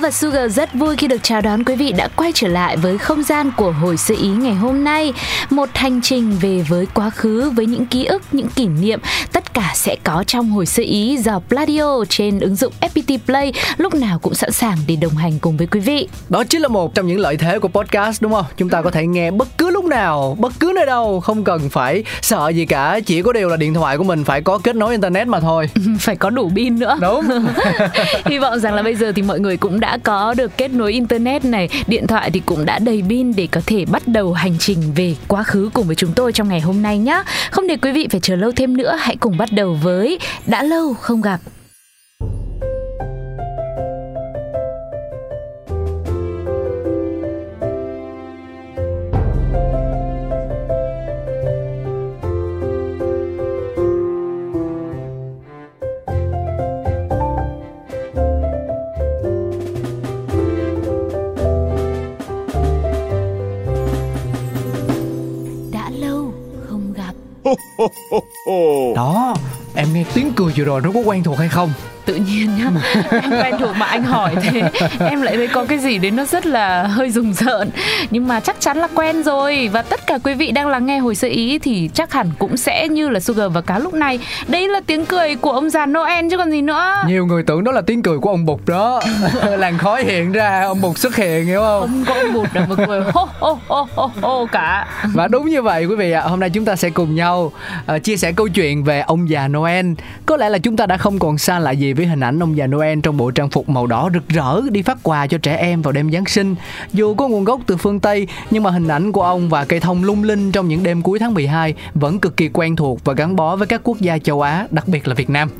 và Sugar rất vui khi được chào đón quý vị đã quay trở lại với không gian của hồi sự ý ngày hôm nay. Một hành trình về với quá khứ với những ký ức, những kỷ niệm, tất cả sẽ có trong hồi sơ ý do Pladio trên ứng dụng FPT Play lúc nào cũng sẵn sàng để đồng hành cùng với quý vị. Đó chính là một trong những lợi thế của podcast đúng không? Chúng ta có thể nghe bất cứ lúc nào, bất cứ nơi đâu, không cần phải sợ gì cả, chỉ có điều là điện thoại của mình phải có kết nối internet mà thôi. Phải có đủ pin nữa. Đúng. Hy vọng rằng là bây giờ thì mọi người cũng đã có được kết nối internet này, điện thoại thì cũng đã đầy pin để có thể bắt đầu hành trình về quá khứ cùng với chúng tôi trong ngày hôm nay nhé. Không để quý vị phải chờ lâu thêm nữa, hãy cùng bắt đầu với đã lâu không gặp. Đó, em nghe tiếng cười vừa rồi nó có quen thuộc hay không? Tự nhiên nhá. Em quen thuộc mà anh hỏi thế em lại thấy có cái gì đấy nó rất là hơi rùng rợn. Nhưng mà chắc chắn là quen rồi. Và tất cả quý vị đang lắng nghe hồi sơ ý thì chắc hẳn cũng sẽ như là Sugar và cá lúc này. Đây là tiếng cười của ông già Noel chứ còn gì nữa. Nhiều người tưởng đó là tiếng cười của ông Bụt đó. Làn khói hiện ra, ông Bụt xuất hiện hiểu không? không có ông bụt nào mà cười. Hô hô hô hô hô cả. Và đúng như vậy quý vị ạ, hôm nay chúng ta sẽ cùng nhau ờ, chia sẻ câu chuyện về ông già Noel. Có lẽ là chúng ta đã không còn xa lạ gì với hình ảnh ông già Noel trong bộ trang phục màu đỏ rực rỡ đi phát quà cho trẻ em vào đêm Giáng sinh. Dù có nguồn gốc từ phương Tây, nhưng mà hình ảnh của ông và cây thông lung linh trong những đêm cuối tháng 12 vẫn cực kỳ quen thuộc và gắn bó với các quốc gia châu Á, đặc biệt là Việt Nam.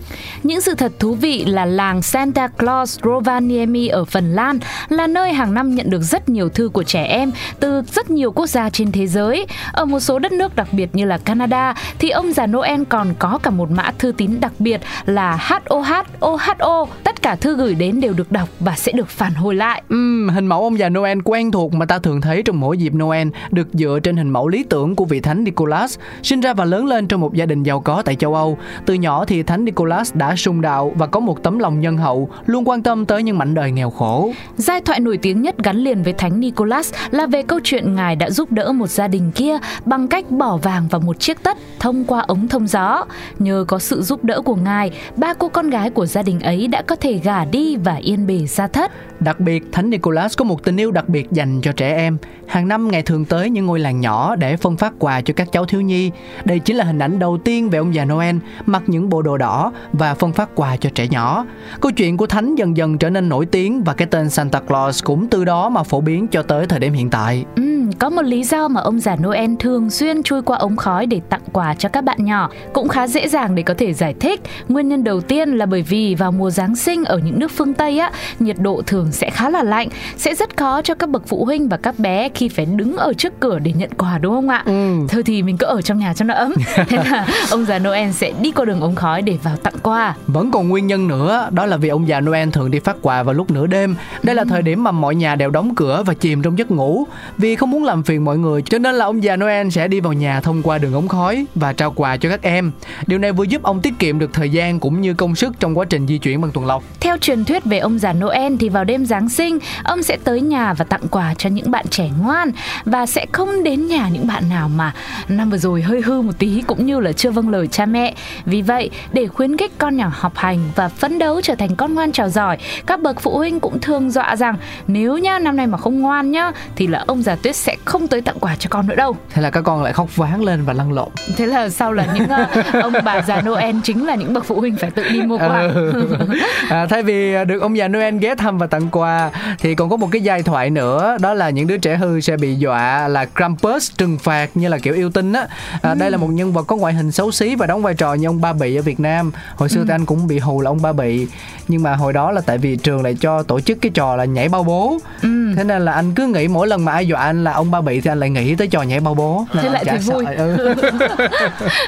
Những sự thật thú vị là làng Santa Claus Rovaniemi ở Phần Lan là nơi hàng năm nhận được rất nhiều thư của trẻ em từ rất nhiều quốc gia trên thế giới. Ở một số đất nước đặc biệt như là Canada thì ông già Noel còn có cả một mã thư tín đặc biệt là HOH OHO. Tất cả thư gửi đến đều được đọc và sẽ được phản hồi lại. Ừm, hình mẫu ông già Noel quen thuộc mà ta thường thấy trong mỗi dịp Noel được dựa trên hình mẫu lý tưởng của vị thánh Nicholas, sinh ra và lớn lên trong một gia đình giàu có tại châu Âu. Từ nhỏ thì thánh Nicholas đã sung đạo và có một tấm lòng nhân hậu, luôn quan tâm tới những mảnh đời nghèo khổ. Giai thoại nổi tiếng nhất gắn liền với Thánh Nicholas là về câu chuyện ngài đã giúp đỡ một gia đình kia bằng cách bỏ vàng vào một chiếc tất thông qua ống thông gió. Nhờ có sự giúp đỡ của ngài, ba cô con gái của gia đình ấy đã có thể gả đi và yên bề gia thất. Đặc biệt, Thánh Nicholas có một tình yêu đặc biệt dành cho trẻ em. Hàng năm ngài thường tới những ngôi làng nhỏ để phân phát quà cho các cháu thiếu nhi. Đây chính là hình ảnh đầu tiên về ông già Noel mặc những bộ đồ đỏ và phân phát quà cho trẻ nhỏ. Câu chuyện của Thánh dần dần trở nên nổi tiếng và cái tên Santa Claus cũng từ đó mà phổ biến cho tới thời điểm hiện tại. Ừm, có một lý do mà ông già Noel thường xuyên chui qua ống khói để tặng quà cho các bạn nhỏ cũng khá dễ dàng để có thể giải thích. Nguyên nhân đầu tiên là bởi vì vào mùa Giáng sinh ở những nước phương Tây á, nhiệt độ thường sẽ khá là lạnh, sẽ rất khó cho các bậc phụ huynh và các bé khi phải đứng ở trước cửa để nhận quà đúng không ạ? Ừ. Thôi thì mình cứ ở trong nhà cho nó ấm. Thế là ông già Noel sẽ đi qua đường ống khói để vào tặng quà. Vẫn còn nguyên nhân nữa, đó là vì ông già Noel thường đi phát quà vào lúc nửa đêm. Đây là thời điểm mà mọi nhà đều đóng cửa và chìm trong giấc ngủ. Vì không muốn làm phiền mọi người, cho nên là ông già Noel sẽ đi vào nhà thông qua đường ống khói và trao quà cho các em. Điều này vừa giúp ông tiết kiệm được thời gian cũng như công sức trong quá trình di chuyển bằng tuần lộc. Theo truyền thuyết về ông già Noel thì vào đêm Giáng sinh, ông sẽ tới nhà và tặng quà cho những bạn trẻ ngoan và sẽ không đến nhà những bạn nào mà năm vừa rồi hơi hư một tí cũng như là chưa vâng lời cha mẹ. Vì vậy, để khuyến khích con nhỏ học hành và phấn đấu trở thành con ngoan trò giỏi, các bậc phụ huynh cũng thường dọa rằng nếu nhá năm nay mà không ngoan nhá thì là ông già Tuyết sẽ không tới tặng quà cho con nữa đâu. Thế là các con lại khóc váng lên và lăn lộn. Thế là sau là những ờ, ông bà già Noel chính là những bậc phụ huynh phải tự đi mua quà. Ừ. à, thay vì được ông già Noel ghé thăm và tặng quà thì còn có một cái giai thoại nữa đó là những đứa trẻ hư sẽ bị dọa là Krampus trừng phạt như là kiểu yêu tinh á. À, đây là một nhân vật có ngoại hình xấu xí và đóng vai trò như ông Ba Bị ở Việt Nam. Hồi xưa thì anh cũng bị hù là ông Ba Bị nhưng mà hồi đó là tại vì trường lại cho tổ chức cái trò là nhảy bao bố. Ừ. thế nên là anh cứ nghĩ mỗi lần mà ai dọa anh là ông ba bị thì anh lại nghĩ tới trò nhảy bao bố. Thế lại thấy vui. ừ.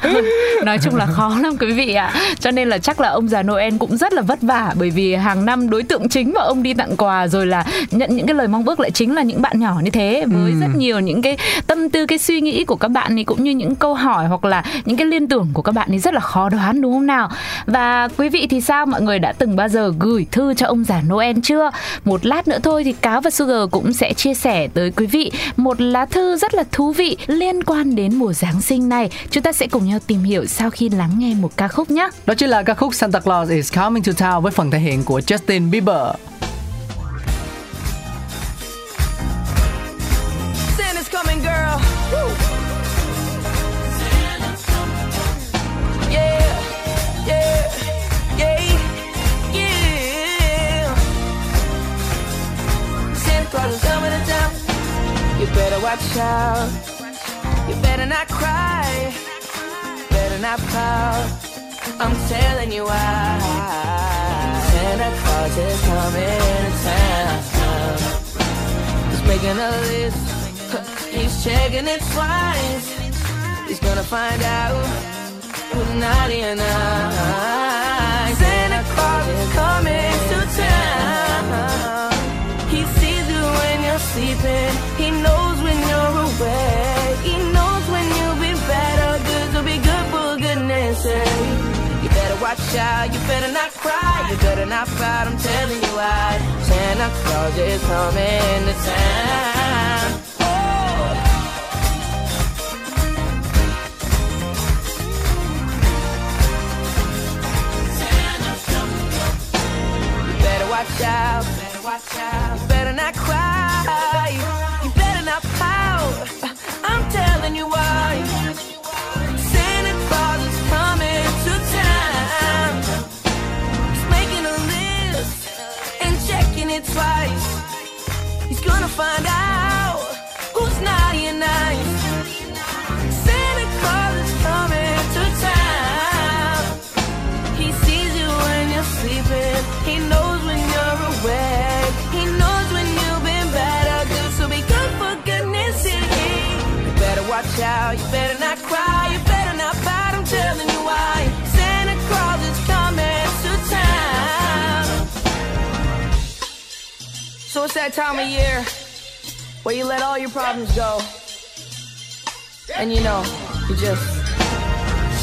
nói chung là khó lắm quý vị ạ. Cho nên là chắc là ông già Noel cũng rất là vất vả bởi vì hàng năm đối tượng chính mà ông đi tặng quà rồi là nhận những cái lời mong ước lại chính là những bạn nhỏ như thế với ừ. rất nhiều những cái tâm tư cái suy nghĩ của các bạn thì cũng như những câu hỏi hoặc là những cái liên tưởng của các bạn thì rất là khó đoán đúng không nào? Và quý vị thì sao? Mọi người đã từng bao giờ gửi thư cho ông già Noel chưa? Một lát nữa thôi thì cáo và Sugar cũng sẽ chia sẻ tới quý vị một lá thư rất là thú vị liên quan đến mùa Giáng sinh này. Chúng ta sẽ cùng nhau tìm hiểu sau khi lắng nghe một ca khúc nhé. Đó chính là ca khúc Santa Claus is Coming to Town với phần thể hiện của Justin Bieber. Watch out. You better not cry, better not pout. I'm telling you why. Santa Claus is coming to town. He's making a list, he's checking it twice. He's gonna find out who's naughty and nice. Santa Claus is coming to town. He sees you when you're sleeping. He knows when you're knows out, you better not cry, you better not fight, I'm telling you why. Santa Claus is coming to town. It's that time of year where you let all your problems go. And you know, you just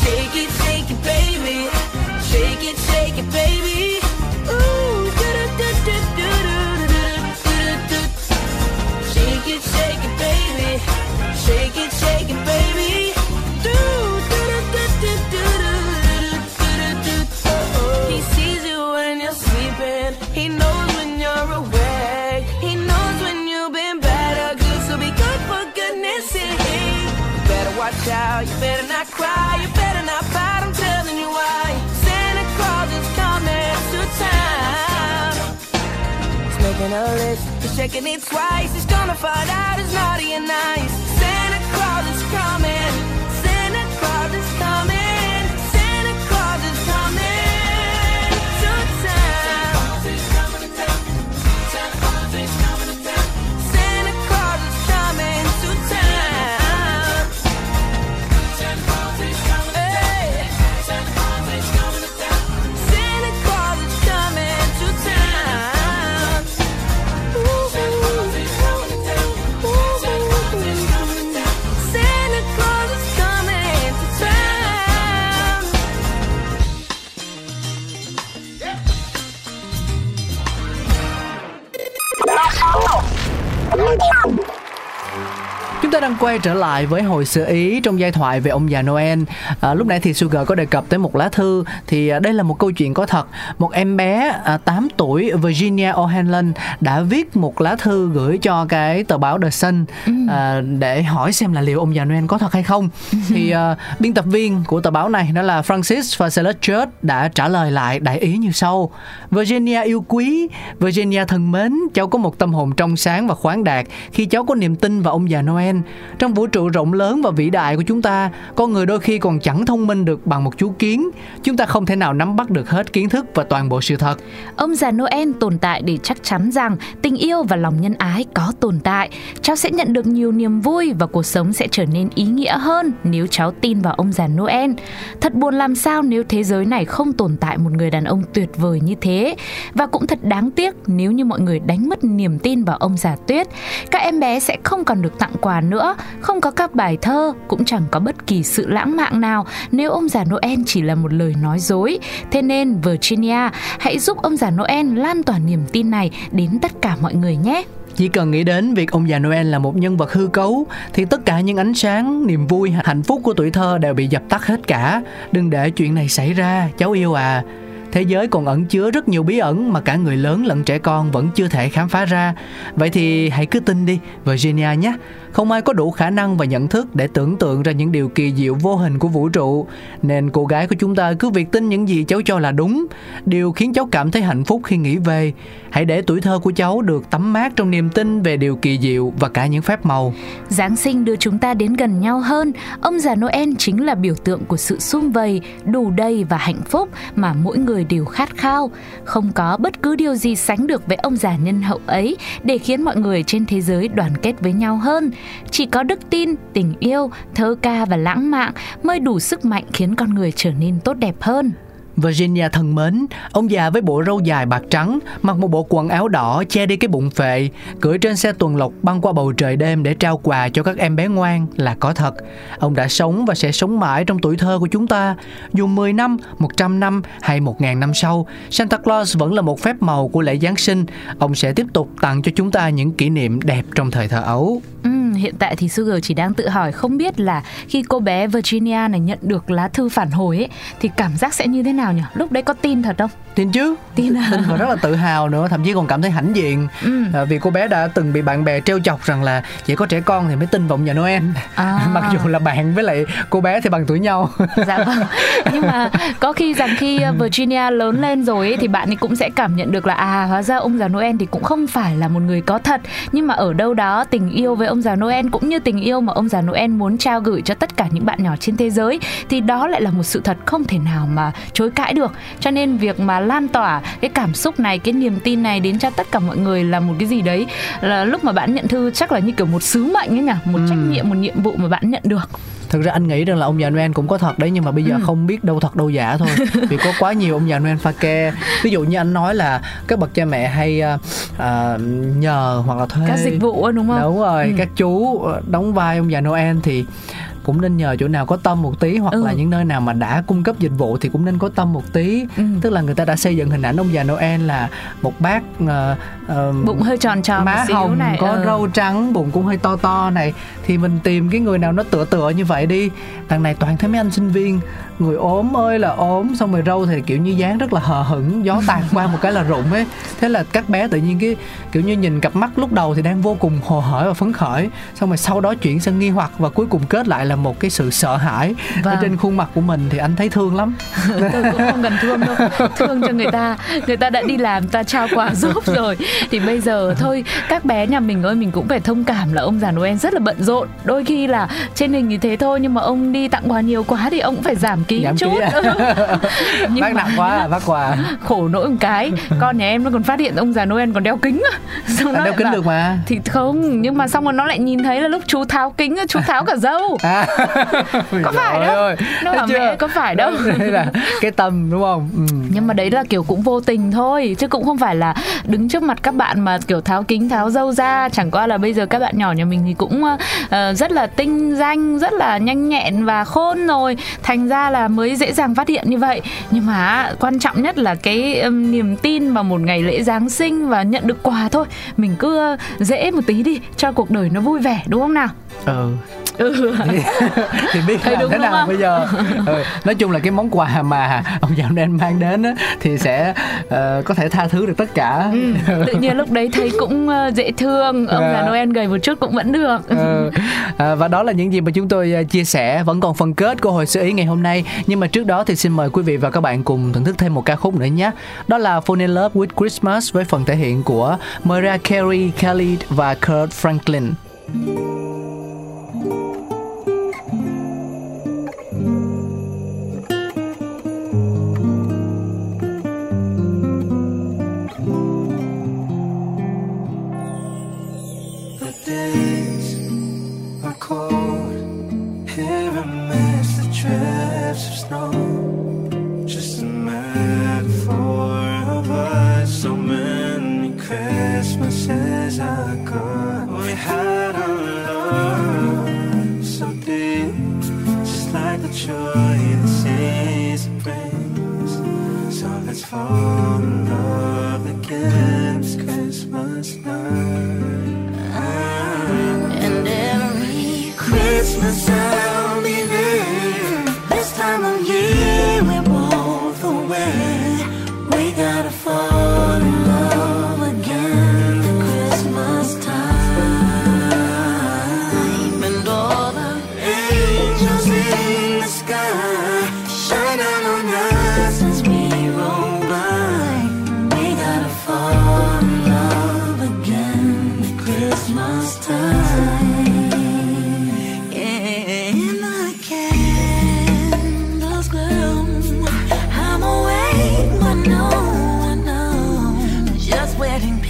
shake it, shake it, baby. Shake it, shake it, baby. Ooh, Shake it, shake it, baby. Shake it, shake it, baby. He watch out. You better not cry. You better not fight. I'm telling you why. Santa Claus is coming to town. He's making a list. He's checking it twice. He's gonna find ta đang quay trở lại với hồi sơ ý trong giai thoại về ông già Noel. À, lúc nãy thì Sugar có đề cập tới một lá thư thì à, đây là một câu chuyện có thật. Một em bé à, 8 tuổi Virginia O'Hanlon đã viết một lá thư gửi cho cái tờ báo The Sun à, để hỏi xem là liệu ông già Noel có thật hay không. thì à, biên tập viên của tờ báo này đó là Francis và Celeste Church đã trả lời lại đại ý như sau. Virginia yêu quý, Virginia thân mến, cháu có một tâm hồn trong sáng và khoáng đạt khi cháu có niềm tin vào ông già Noel. Trong vũ trụ rộng lớn và vĩ đại của chúng ta, con người đôi khi còn chẳng thông minh được bằng một chú kiến. Chúng ta không thể nào nắm bắt được hết kiến thức và toàn bộ sự thật. Ông già Noel tồn tại để chắc chắn rằng tình yêu và lòng nhân ái có tồn tại. Cháu sẽ nhận được nhiều niềm vui và cuộc sống sẽ trở nên ý nghĩa hơn nếu cháu tin vào ông già Noel. Thật buồn làm sao nếu thế giới này không tồn tại một người đàn ông tuyệt vời như thế. Và cũng thật đáng tiếc nếu như mọi người đánh mất niềm tin vào ông già tuyết. Các em bé sẽ không còn được tặng quà nữa, không có các bài thơ, cũng chẳng có bất kỳ sự lãng mạn nào nếu ông già Noel chỉ là một lời nói dối. Thế nên Virginia, hãy giúp ông già Noel lan tỏa niềm tin này đến tất cả mọi người nhé. Chỉ cần nghĩ đến việc ông già Noel là một nhân vật hư cấu thì tất cả những ánh sáng, niềm vui, hạnh phúc của tuổi thơ đều bị dập tắt hết cả. Đừng để chuyện này xảy ra, cháu yêu à. Thế giới còn ẩn chứa rất nhiều bí ẩn mà cả người lớn lẫn trẻ con vẫn chưa thể khám phá ra. Vậy thì hãy cứ tin đi, Virginia nhé. Không ai có đủ khả năng và nhận thức để tưởng tượng ra những điều kỳ diệu vô hình của vũ trụ. Nên cô gái của chúng ta cứ việc tin những gì cháu cho là đúng. Điều khiến cháu cảm thấy hạnh phúc khi nghĩ về. Hãy để tuổi thơ của cháu được tắm mát trong niềm tin về điều kỳ diệu và cả những phép màu. Giáng sinh đưa chúng ta đến gần nhau hơn. Ông già Noel chính là biểu tượng của sự sum vầy, đủ đầy và hạnh phúc mà mỗi người đều khát khao. Không có bất cứ điều gì sánh được với ông già nhân hậu ấy để khiến mọi người trên thế giới đoàn kết với nhau hơn. Chỉ có đức tin, tình yêu, thơ ca và lãng mạn mới đủ sức mạnh khiến con người trở nên tốt đẹp hơn. Virginia thân mến, ông già với bộ râu dài bạc trắng, mặc một bộ quần áo đỏ che đi cái bụng phệ, cưỡi trên xe tuần lộc băng qua bầu trời đêm để trao quà cho các em bé ngoan là có thật. Ông đã sống và sẽ sống mãi trong tuổi thơ của chúng ta. Dù 10 năm, 100 năm hay 1.000 năm sau, Santa Claus vẫn là một phép màu của lễ Giáng sinh. Ông sẽ tiếp tục tặng cho chúng ta những kỷ niệm đẹp trong thời thơ ấu. Ừ, hiện tại thì Sugar chỉ đang tự hỏi không biết là khi cô bé Virginia này nhận được lá thư phản hồi ấy thì cảm giác sẽ như thế nào nhỉ? Lúc đấy có tin thật không? Tin chứ Tin à? Tin và rất là tự hào nữa Thậm chí còn cảm thấy hãnh diện Ừ. à, Vì cô bé đã từng bị bạn bè trêu chọc rằng là Chỉ có trẻ con thì mới tin vào ông già Noel À. Mặc dù là bạn với lại cô bé thì bằng tuổi nhau dạ vâng nhưng mà có khi rằng khi uh, Virginia lớn lên rồi ấy, thì bạn ấy cũng sẽ cảm nhận được là à hóa ra ông già Noel thì cũng không phải là một người có thật nhưng mà ở đâu đó tình yêu với ông già Noel cũng như tình yêu mà ông già Noel muốn trao gửi cho tất cả những bạn nhỏ trên thế giới thì đó lại là một sự thật không thể nào mà chối cãi được. Cho nên việc mà lan tỏa cái cảm xúc này cái niềm tin này đến cho tất cả mọi người là một cái gì đấy là lúc mà bạn nhận thư chắc là như kiểu một sứ mệnh ấy nhỉ? Một trách nhiệm một nhiệm vụ mà bạn nhận được Thực ra anh nghĩ rằng là ông già Noel cũng có thật đấy Nhưng mà bây giờ Ừ. không biết đâu thật đâu giả thôi Vì có quá nhiều ông già Noel pha ke Ví dụ như anh nói là Các bậc cha mẹ hay à, nhờ hoặc là thuê các dịch vụ đúng không Đúng rồi, Ừ. các chú đóng vai ông già Noel thì cũng nên nhờ chỗ nào có tâm một tí hoặc Ừ. là những nơi nào mà đã cung cấp dịch vụ thì cũng nên có tâm một tí Ừ. tức là người ta đã xây dựng hình ảnh ông già Noel là một bác ờ, ờ, bụng hơi tròn tròn má hồng này có ờ. râu trắng bụng cũng hơi to to này thì mình tìm cái người nào nó tựa tựa như vậy đi đằng này toàn thấy mấy anh sinh viên người ốm ơi là ốm xong rồi râu thì kiểu như dáng rất là hờ hững gió tàn qua một cái là rụng ấy thế là các bé tự nhiên cái kiểu như nhìn cặp mắt lúc đầu thì đang vô cùng hồ hởi và phấn khởi xong rồi sau đó chuyển sang nghi hoặc và cuối cùng kết lại là một cái sự sợ hãi ở Vâng. trên khuôn mặt của mình thì anh thấy thương lắm. Tôi cũng không cần thương đâu. Thương cho người ta. Người ta đã đi làm ta trao quà giúp rồi. Thì bây giờ thôi các bé nhà mình ơi mình cũng phải thông cảm là ông già Noel rất là bận rộn. Đôi khi là trên hình như thế thôi nhưng mà ông đi tặng quà nhiều quá thì ông cũng phải giảm ký Giảm một ký chút. à? nhưng bác mà nặng quá à, bác quà. khổ nỗi một cái. Con nhà em nó còn phát hiện ông già Noel còn đeo kính xong nó đeo kính bảo- được mà. Thì không nhưng mà xong rồi nó lại nhìn thấy là lúc chú tháo kính chú tháo cả dâu. À. Có phải đâu. ơi, Nó chưa? mẹ có phải đâu. đây là cái tâm đúng không? Ừ. nhưng mà đấy là kiểu cũng vô tình thôi. Chứ cũng không phải là đứng trước mặt các bạn mà kiểu tháo kính tháo dâu ra. Chẳng qua là bây giờ các bạn nhỏ nhà mình thì cũng ờ, rất là tinh danh rất là nhanh nhẹn và khôn rồi. Thành ra là mới dễ dàng phát hiện như vậy. Nhưng mà quan trọng nhất là cái ừm, niềm tin vào một ngày lễ giáng sinh và nhận được quà thôi. Mình cứ ờ, dễ một tí đi cho cuộc đời nó vui vẻ đúng không nào? Ừ ừ. thì, thì biết Thấy làm thế nào không? bây giờ ừ. nói chung là cái món quà mà ông già Noel mang đến á, thì sẽ ờ, có thể tha thứ được tất cả Ừ, tự nhiên lúc đấy thấy cũng ờ, dễ thương ông Dạ. già Noel gầy một chút cũng vẫn được Ừ. À, và đó là những gì mà chúng tôi à, chia sẻ vẫn còn phần kết của hồi sơ ý ngày hôm nay nhưng mà trước đó thì xin mời quý vị và các bạn cùng thưởng thức thêm một ca khúc nữa nhé đó là Fall in Love with Christmas với phần thể hiện của Mariah Carey, Khalid và Kurt Franklin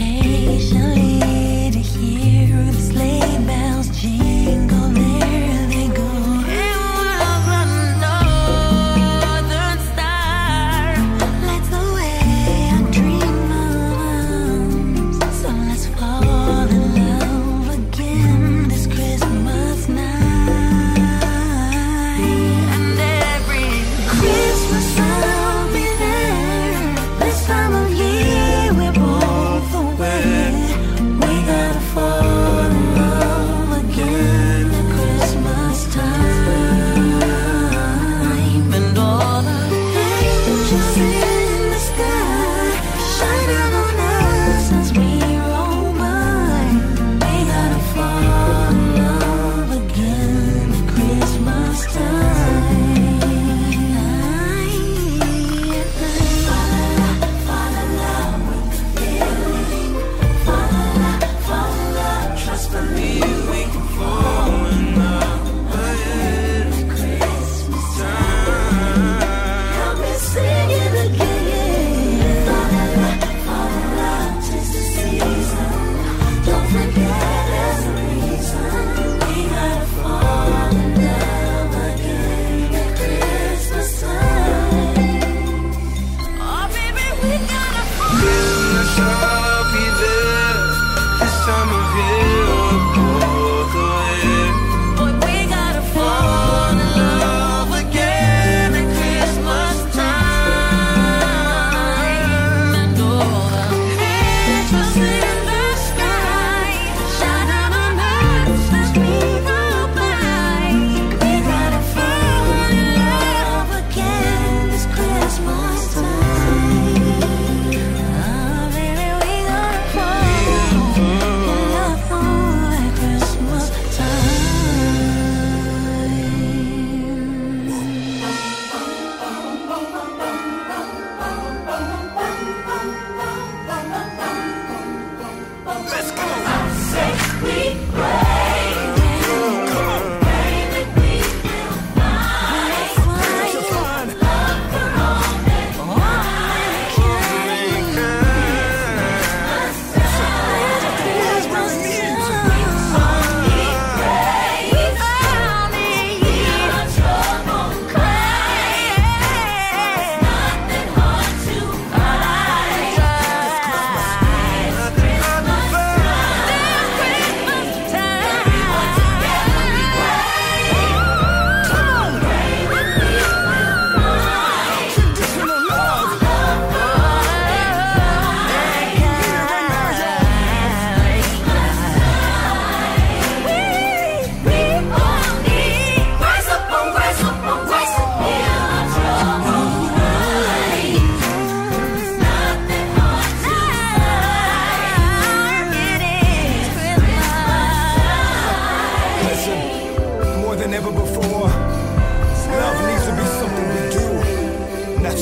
你的笑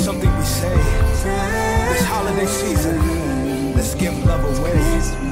something we say. This holiday season, let's give love away.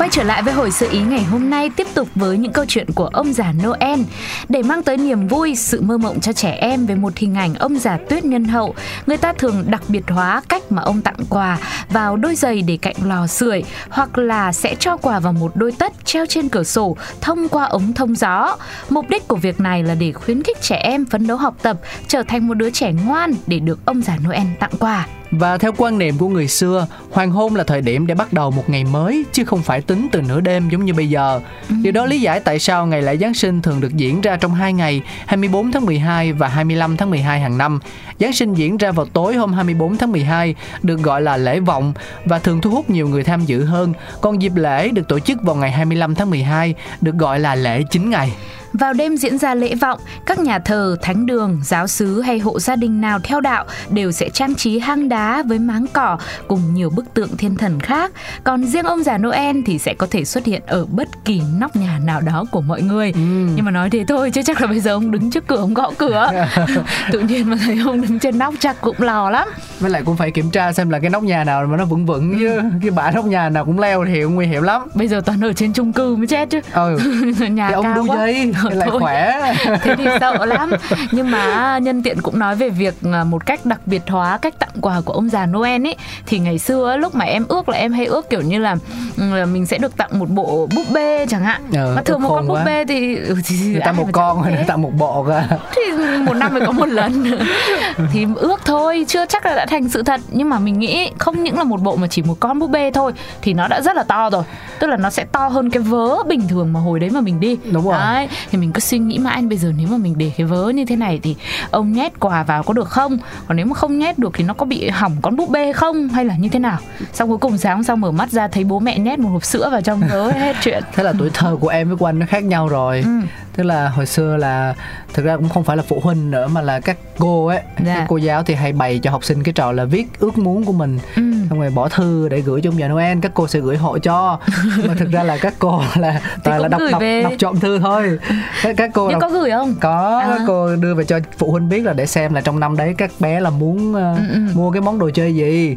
Quay trở lại với hồi sự ý ngày hôm nay tiếp tục với những câu chuyện của ông già Noel để mang tới niềm vui, sự mơ mộng cho trẻ em về một hình ảnh ông già tuyết nhân hậu. Người ta thường đặc biệt hóa cách mà ông tặng quà vào đôi giày để cạnh lò sưởi hoặc là sẽ cho quà vào một đôi tất treo trên cửa sổ thông qua ống thông gió. Mục đích của việc này là để khuyến khích trẻ em phấn đấu học tập, trở thành một đứa trẻ ngoan để được ông già Noel tặng quà. Và theo quan niệm của người xưa, hoàng hôn là thời điểm để bắt đầu một ngày mới chứ không phải tính từ nửa đêm giống như bây giờ. Điều đó lý giải tại sao ngày lễ Giáng sinh thường được diễn ra trong hai ngày, 24 tháng 12 và 25 tháng 12 hàng năm. Giáng sinh diễn ra vào tối hôm 24 tháng 12, được gọi là lễ vọng và thường thu hút nhiều người tham dự hơn. Còn dịp lễ được tổ chức vào ngày 25 tháng 12, được gọi là lễ 9 ngày. Vào đêm diễn ra lễ vọng, các nhà thờ, thánh đường, giáo xứ hay hộ gia đình nào theo đạo đều sẽ trang trí hang đá với máng cỏ cùng nhiều bức tượng thiên thần khác. Còn riêng ông già Noel thì sẽ có thể xuất hiện ở bất kỳ nóc nhà nào đó của mọi người. Nhưng mà nói thế thôi chứ chắc là bây giờ ông đứng trước cửa ông gõ cửa. Tự nhiên mà thấy ông đứng trên nóc chắc cũng lo lắm. Với lại cũng phải kiểm tra xem là cái nóc nhà nào mà nó vững vững chứ cái bãi nóc nhà nào cũng leo thì nguy hiểm lắm. Bây giờ toàn ở trên chung cư mới chết chứ. Ừ. nhà Thì ông cao đu quá. dây lại Thôi. khỏe. thế thì sợ lắm nhưng mà nhân tiện cũng nói về việc à, một cách đặc biệt hóa cách tặng quà của ông già Noel ấy thì ngày xưa lúc mà em ước là em hay ước kiểu như là, ừ, là mình sẽ được tặng một bộ búp bê chẳng hạn Ờ, mà thường một con búp quá. bê thì, ừ, thì Người ta một con thế. ta một bộ cơ. thì một năm mới có một lần thì ước thôi chưa chắc là đã thành sự thật nhưng mà mình nghĩ không những là một bộ mà chỉ một con búp bê thôi thì nó đã rất là to rồi tức là nó sẽ to hơn cái vớ bình thường mà hồi đấy mà mình đi Đúng rồi. đấy thì mình cứ suy nghĩ mãi bây giờ nếu mà mình để cái vớ như thế này thì ông nhét quà vào có được không còn nếu mà không nhét được thì nó có bị hỏng con búp bê không hay là như thế nào xong cuối cùng sáng sau mở mắt ra thấy bố mẹ nhét một hộp sữa vào trong vớ hết chuyện Thế là tuổi thơ của em với của anh nó khác nhau rồi. Ừ. Tức là hồi xưa là thực ra cũng không phải là phụ huynh nữa mà là các cô ấy, Dạ. các cô giáo thì hay bày cho học sinh cái trò là viết ước muốn của mình. Ừ. Xong rồi bỏ thư để gửi cho ông già Noel, các cô sẽ gửi hộ cho. mà thực ra là các cô là toàn là đọc đọc về. đọc trộm thư thôi. Các, các cô đọc có gửi không có À. các cô đưa về cho phụ huynh biết là để xem là trong năm đấy các bé là muốn ờ, Ừ, ừ. mua cái món đồ chơi gì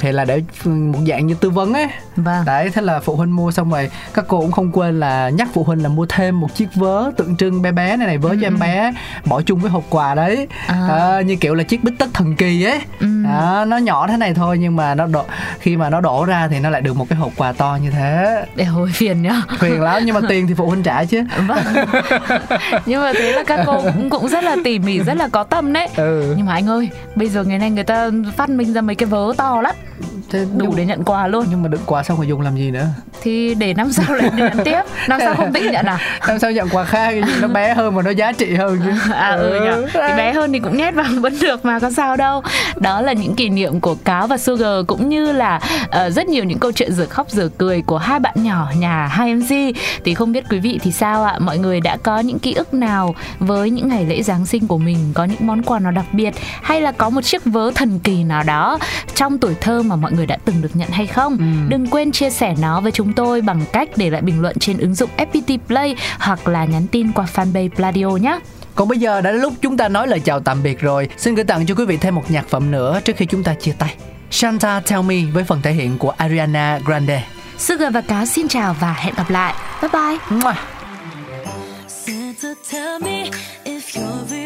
thì là để một dạng như tư vấn ấy vâng đấy thế là phụ huynh mua xong rồi các cô cũng không quên là nhắc phụ huynh là mua thêm một chiếc vớ tượng trưng bé bé này này vớ cho em bé bỏ chung với hộp quà đấy Ừ, À. Ờ, như kiểu là chiếc bít tất thần kỳ ấy Ừ. đó, nó nhỏ thế này thôi nhưng mà nó đổ, khi mà nó đổ ra thì nó lại được một cái hộp quà to như thế. Để hồi phiền nhá. Phiền lắm nhưng mà tiền thì phụ huynh trả chứ. Vâng. Nhưng mà thế là các cô cũng cũng rất là tỉ mỉ rất là có tâm đấy. Ừ. Nhưng mà anh ơi bây giờ ngày nay người ta phát minh ra mấy cái vớ to lắm thế đủ để nhận quà luôn. Nhưng mà đựng quà xong rồi dùng làm gì nữa? Thì để năm sau lại nhận tiếp. Năm sau không định nhận à? Làm sao nhận quà khác cái gì nó bé hơn mà nó giá trị hơn chứ. À ừ nhở thì bé hơn thì cũng nhét vào vẫn được mà có sao đâu. Đó là những kỷ niệm của cáo và sugar cũng như là ờ, rất nhiều những câu chuyện giờ khóc giờ cười của hai bạn nhỏ nhà hai mc thì không biết quý vị thì sao ạ? Mọi người đã có những ký ức nào với những ngày lễ giáng sinh của mình? Có những món quà nào đặc biệt? Hay là có một chiếc vớ thần kỳ nào đó trong tuổi thơ mà mọi người đã từng được nhận hay không? Đừng quên chia sẻ nó với chúng tôi bằng cách để lại bình luận trên ứng dụng FPT Play hoặc là nhắn tin qua fanpage Pladio nhé. Còn bây giờ đã đến lúc chúng ta nói lời chào tạm biệt rồi. Xin gửi tặng cho quý vị thêm một nhạc phẩm nữa trước khi chúng ta chia tay. Shanta Tell Me với phần thể hiện của Ariana Grande. Sugar và Cáo xin chào và hẹn gặp lại. Bye bye. Mwah. Santa, tell me if you're